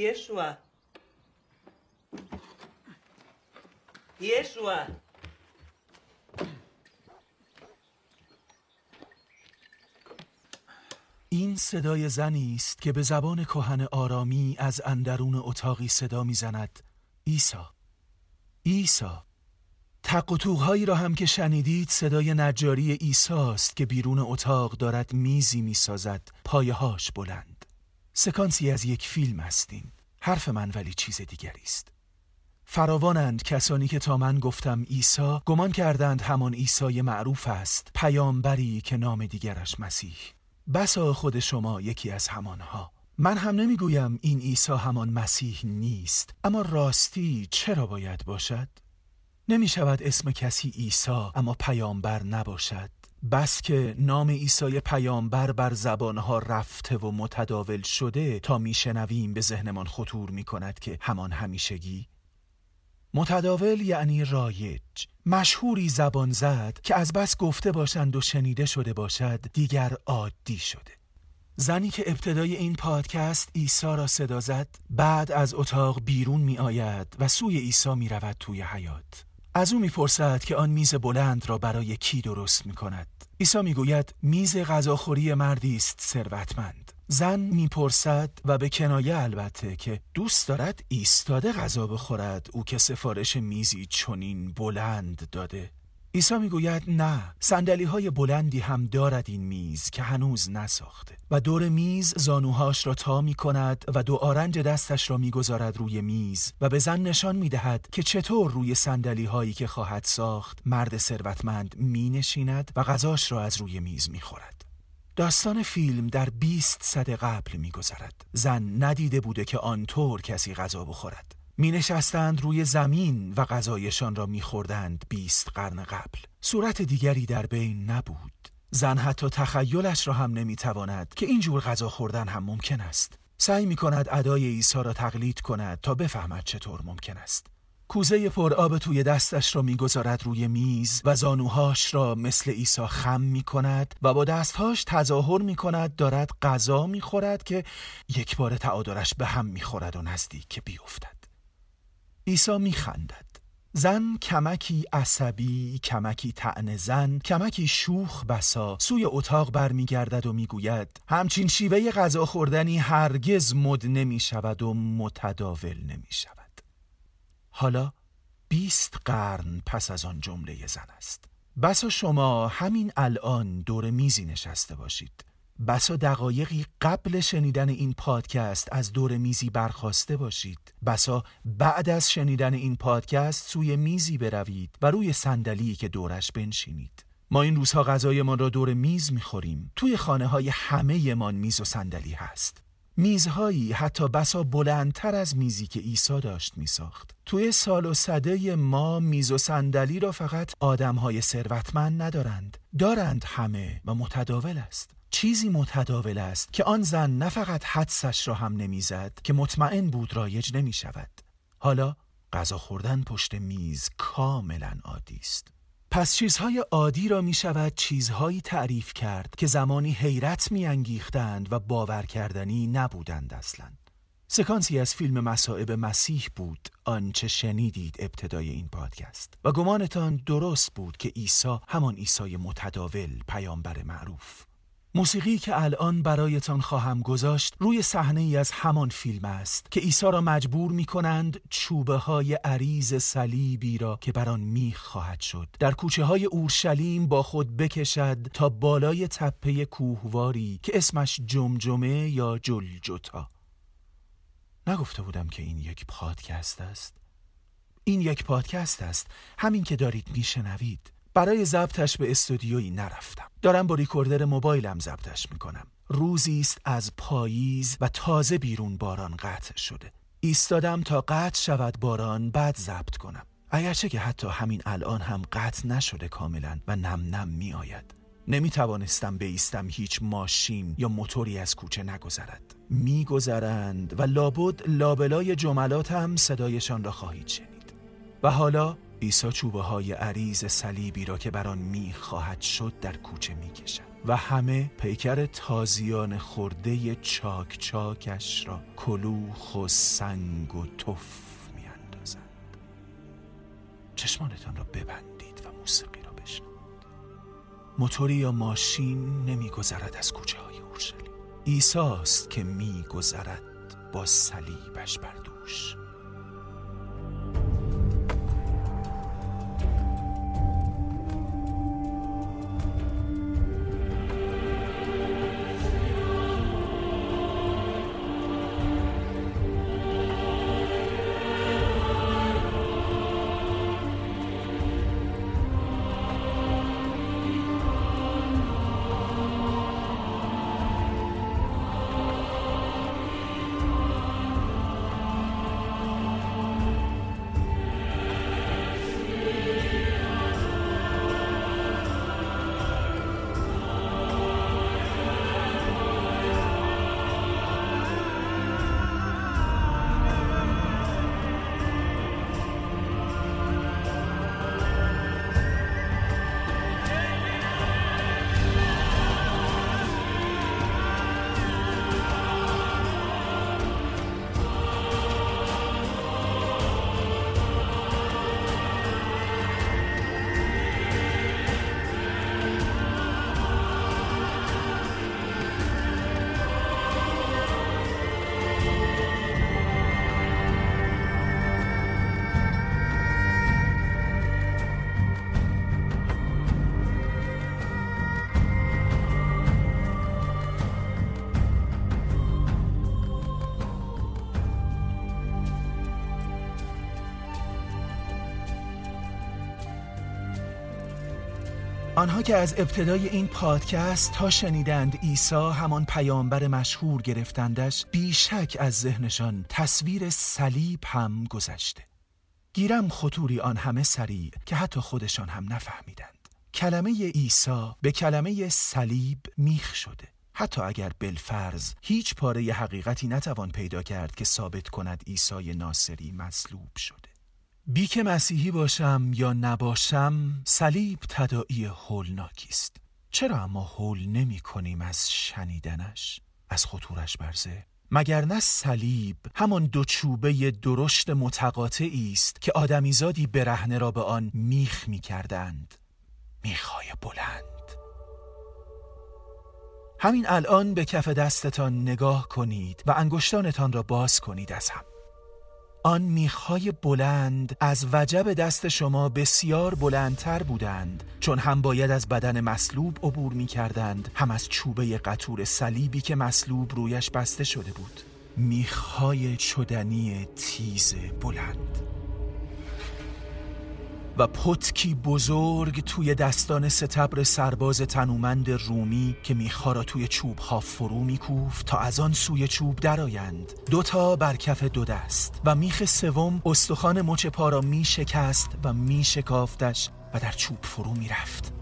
Yeshua. Yeshua. این صدای زنی است که به زبان کهن آرامی از اندرون اتاقی صدا می‌زند. ایسا ایسا تقطوهایی را هم که شنیدید صدای نجاری ایساست که بیرون اتاق دارد میزی می‌سازد. پایهاش بلند. سکانسی از یک فیلم هستیم حرف من ولی چیز دیگری است. فراوانند کسانی که تا من گفتم عیسی گمان کردند همان عیسی معروف است پیامبری که نام دیگرش مسیح. بسا خود شما یکی از همانها. من هم نمی‌گویم این عیسی همان مسیح نیست اما راستی چرا باید باشد؟ نمی شود اسم کسی عیسی اما پیامبر نباشد. بس که نام عیسی پیامبر بر زبانها رفته و متداول شده تا میشنویم به ذهنمان خطور می کند که همان همیشگی. متداول یعنی رایج. مشهوری زبان زد که از بس گفته باشند و شنیده شده باشد دیگر عادی شده. زنی که ابتدای این پادکست عیسی را صدا زد بعد از اتاق بیرون می آید و سوی عیسی می رود توی حیات از او می‌پرسد که آن میز بلند را برای کی درست می کند عیسی می‌گوید میز غذاخوری مردی است ثروتمند. زن می‌پرسد و به کنایه البته که دوست دارد ایستاده غذا بخورد. او که سفارش میزی چنین بلند داده. عیسی می‌گوید نه سندلی های بلندی هم دارد این میز که هنوز نساخته و دور میز زانوهاش را تا می کند و دو آرنج دستش را می‌گذارد روی میز و به زن نشان می‌دهد که چطور روی سندلی هایی که خواهد ساخت مرد ثروتمند می نشیند و غذاش را از روی میز می خورد. داستان فیلم در 20 صد قبل میگذرد زن ندیده بوده که آنطور کسی غذا بخورد می نشستند روی زمین و غذایشان را می خوردند بیست قرن قبل. صورت دیگری در بین نبود. زن حتی تخیلش را هم نمی تواند که اینجور غذا خوردن هم ممکن است. سعی می کند ادای عیسی را تقلید کند تا بفهمد چطور ممکن است. کوزه پر آب توی دستش را می‌گذارد روی میز و زانوهاش را مثل عیسی خم می کند و با دستهاش تظاهر می کند دارد غذا می خورد که یک بار تعادلش به هم می خورد و نزدیک بیفتد. عیسی میخندد. زن کمکی عصبی کمکی تعنزن زن کمکی شوخ بسا سوی اتاق برمیگردد و می‌گوید همچین شیوه غذا خوردنی هرگز مد نمی شود و متداول نمی شود حالا بیست قرن پس از آن جمله زن است. بسا شما همین الان دور میزی نشسته باشید. بسا دقایقی قبل شنیدن این پادکست از دور میزی برخواسته باشید. بسا بعد از شنیدن این پادکست سوی میزی بروید و روی صندلی که دورش بنشینید. ما این روزها غذایمان را دور میز می‌خوریم. توی خانه های همه من میز و صندلی هست. میزهایی حتی بسا بلندتر از میزی که عیسی داشت میساخت. توی سال و صده ما میز و صندلی را فقط آدمهای ثروتمند ندارند. دارند همه و متداول است. چیزی متداول است که آن زن نه فقط حدسش را هم نمی‌زد که مطمئن بود رایج نمی شود حالا غذا خوردن پشت میز کاملا عادی است. پس چیزهای عادی را می شود چیزهایی تعریف کرد که زمانی حیرت می انگیختند و باور کردنی نبودند اصلا. سکانسی از فیلم مسائب مسیح بود آنچه شنیدید ابتدای این پادکست. و گمانتان درست بود که عیسی همان عیسی متداول پیامبر معروف. موسیقی که الان برایتان خواهم گذاشت روی صحنه ای از همان فیلم است که عیسی را مجبور می کنند چوبه های عریض صلیبی را که بر آن میخ خواهد شد. در کوچه های اورشلیم با خود بکشد تا بالای تپه کوهواری که اسمش جمجمه یا جلجتا. نگفته بودم که این یک پادکست است. این یک پادکست است. همین که دارید میشنوید. برای ضبطش به استودیویی نرفتم. دارم با ریکوردر موبایلم ضبطش می‌کنم. روزی است از پاییز و تازه بیرون باران قطع شده. ایستادم تا قطع شود باران بعد ضبط کنم. اگرچه که حتی همین الان هم قطع نشده کاملا و نم نم می آید نمی توانستم بیستم هیچ ماشین یا موتوری از کوچه نگذرد. میگذرند و لابد لابلای جملاتم صدایشان را خواهید شنید. و حالا عیسی چوبه های عریض صلیبی را که بر آن می خواهد شد در کوچه می کشد و همه پیکر تازیان خورده چاک چاکش را کلوخ و سنگ و تف می اندازند چشمانتان را ببندید و موسیقی را بشنوید. موتوری یا ماشین نمیگذرد از کوچه های اورشلیم ایساست که میگذرد با صلیبش بر دوش. آنها که از ابتدای این پادکست تا شنیدند عیسی همان پیامبر مشهور گرفتندش بیشک از ذهنشان تصویر صلیب هم گذشته. گیرم خطوری آن همه سریع که حتی خودشان هم نفهمیدند. کلمه عیسی به کلمه صلیب میخ شده. حتی اگر بالفرض هیچ پاره حقیقتی نتوان پیدا کرد که ثابت کند عیسی ناصری مصلوب شده. بی که مسیحی باشم یا نباشم صلیب تدائی هولناکی است. چرا اما هول نمی کنیم از شنیدنش از خطورش برزه؟ مگر نه صلیب همان دو چوبه درشت متقاطعی است که آدمیزادی برهنه را به آن میخ می کردند. میخای بلند. همین الان به کف دستتان نگاه کنید و انگشتانتان را باز کنید از هم. آن میخهای بلند از وجب دست شما بسیار بلندتر بودند چون هم باید از بدن مصلوب عبور می کردند هم از چوبه قطور صلیبی که مصلوب رویش بسته شده بود. میخهای چدنی تیز بلند. و پتکی بزرگ توی دستان ستبر سرباز تنومند رومی که میخا را توی چوب ها فرو میکوفت تا از آن سوی چوب درآیند. دوتا بر کف دو دست و میخ سوم استخوان مچ پا را میشکست و میشکافتش و در چوب فرو می‌رفت.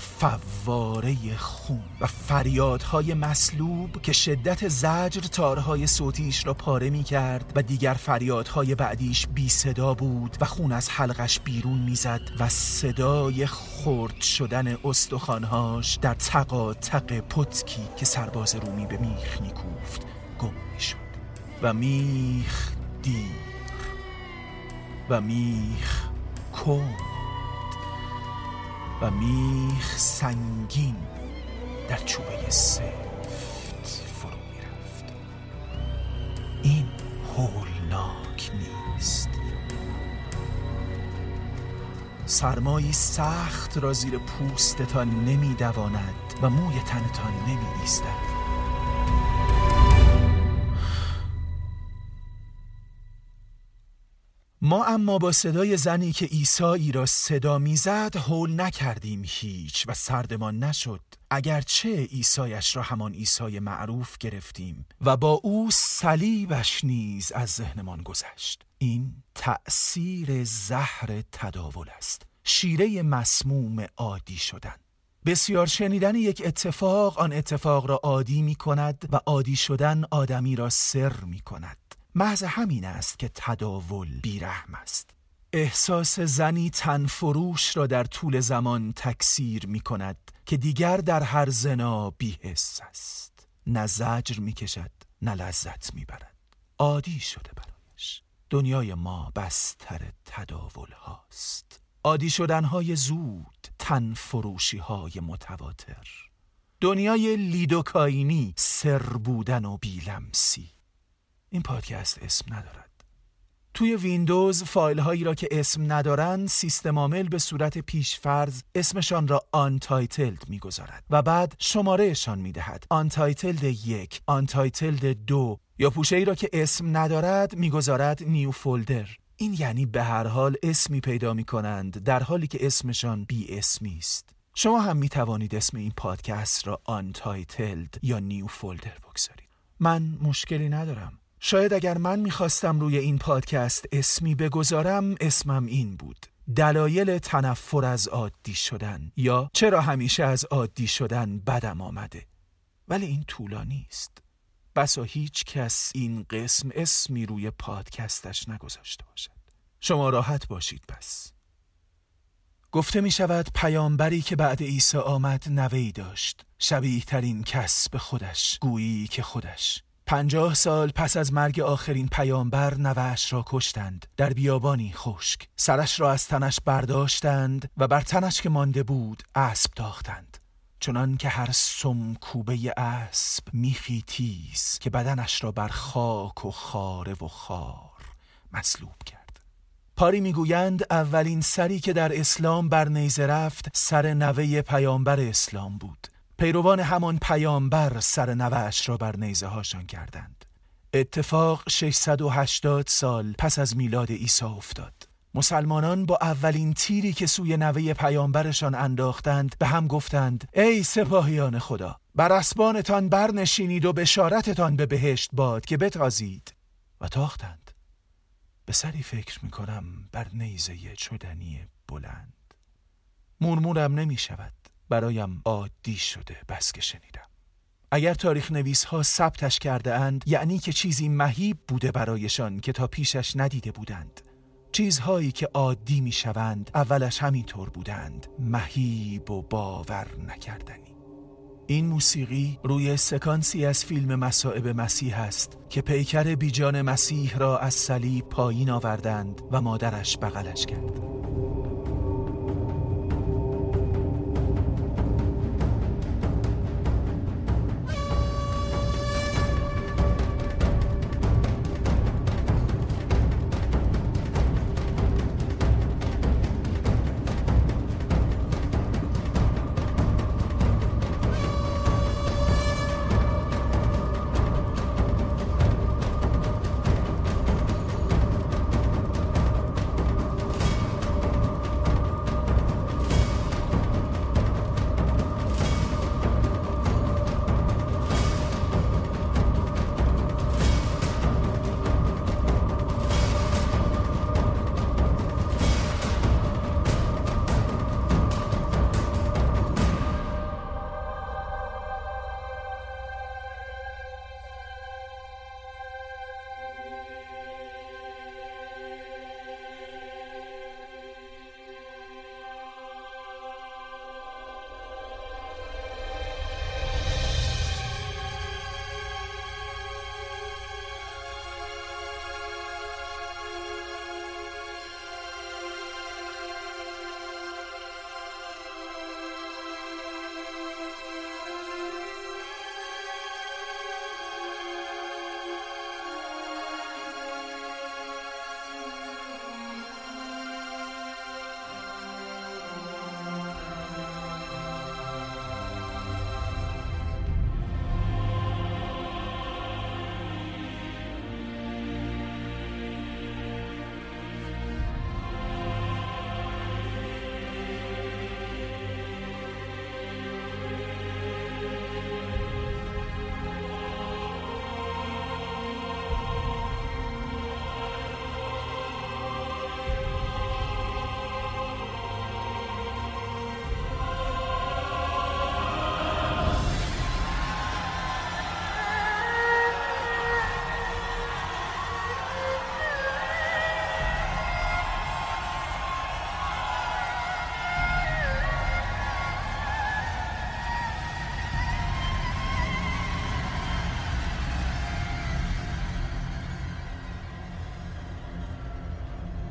فواره خون و فریادهای مسلوب که شدت زجر تارهای صوتیش را پاره می کرد و دیگر فریادهای بعدیش بی صدا بود و خون از حلقش بیرون می‌زد و صدای خرد شدن استخوانهاش در تقاطق پتکی که سرباز رومی به میخ میکوفت گم می‌شد و میخ دیر و میخ کن و میخ سنگین در چوبه سفت فرو می‌رفت. این هولناک نیست. سرمایی سخت را زیر پوستتان نمیدواند و موی تنتان نمی ایستد. ما اما با صدای زنی که ایسایی را صدا می‌زد حول نکردیم هیچ و سردمان نشد. اگرچه ایسایش را همان ایسای معروف گرفتیم و با او صلیبش نیز از ذهنمان گذشت. این تأثیر زهر تداول است. شیره مسموم عادی شدن. بسیار شنیدن یک اتفاق آن اتفاق را عادی می کند و عادی شدن آدمی را سر می کند محض همین است که تداول بیرحم است. احساس زنی تنفروش را در طول زمان تکثیر می کند که دیگر در هر زنا بیهست است. نه زجر می کشد نه لذت می برد عادی شده برایش. دنیای ما بستر تداول هاست. عادی شدنهای زود تنفروشی های متواتر. دنیای لیدوکاینی سر بودن و بیلمسی. این پادکست اسم ندارد. توی ویندوز فایل هایی را که اسم ندارند سیستم عامل به صورت پیشفرض اسمشان را untitled می‌گذارد و بعد شمارهشان می‌دهد. untitled یک untitled دو یا پوشه ای را که اسم ندارد می‌گذارد new folder این یعنی به هر حال اسمی پیدا می کنند در حالی که اسمشان بی اسمی است. شما هم می توانید اسم این پادکست را untitled یا new folder بگذارید. من مشکلی ندارم. شاید اگر من می‌خواستم روی این پادکست اسمی بگذارم اسمم این بود دلایل تنفر از عادی شدن. یا چرا همیشه از عادی شدن بدم آمده؟ ولی این طولانی است بسا هیچ کس این قسم اسمی روی پادکستش نگذاشته باشد. شما راحت باشید پس گفته می شود پیامبری که بعد عیسی آمد نوی داشت. شبیه ترین کس به خودش گویی که خودش. پنجاه سال پس از مرگ آخرین پیامبر نوش را کشتند. در بیابانی خشک. سرش را از تنش برداشتند و بر تنش که مانده بود اسب تاختند. چنان که هر سم کوبه اسب میخی تیز که بدنش را بر خاک و خاره و خار مسلوب کرد. پاری می‌گویند اولین سری که در اسلام بر نیزه رفت سر نوه پیامبر اسلام بود. پیروان همان پیامبر سر نوش را بر نیزه هاشان کردند. اتفاق 680 سال پس از میلاد عیسی افتاد. مسلمانان با اولین تیری که سوی نوه پیامبرشان انداختند به هم گفتند ای سپاهیان خدا بر اسبانتان برنشینید و بشارتتان به بهشت باد که بتازید. و تاختند. به سری فکر می‌کنم بر نیزه چدنی بلند. مرمورم نمی شود برایم عادی شده بس که شنیدم. اگر تاریخ نویس ها ثبتش کرده اند یعنی که چیزی مهیب بوده برایشان که تا پیشش ندیده بودند. چیزهایی که عادی می شوند اولش همینطور بودند. مهیب و باور نکردنی. این موسیقی روی سکانسی از فیلم مسائب مسیح است که پیکر بیجان مسیح را از صلیب پایین آوردند و مادرش بغلش کرد.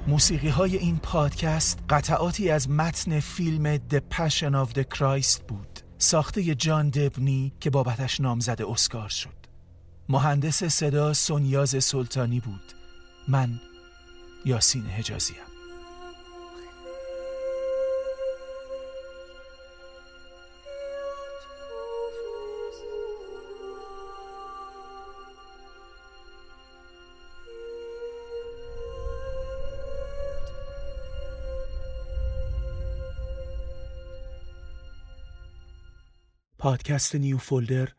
موسیقی های این پادکست قطعاتی از متن فیلم The Passion of the Christ بود ساخته جان دبنی که بابتش نامزد اسکار شد. مهندس صدا سونیاز سلطانی بود. من یاسین حجازیم پادکست نیو فولدر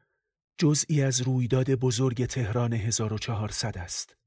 جزئی از رویداد بزرگ تهران 1400 است.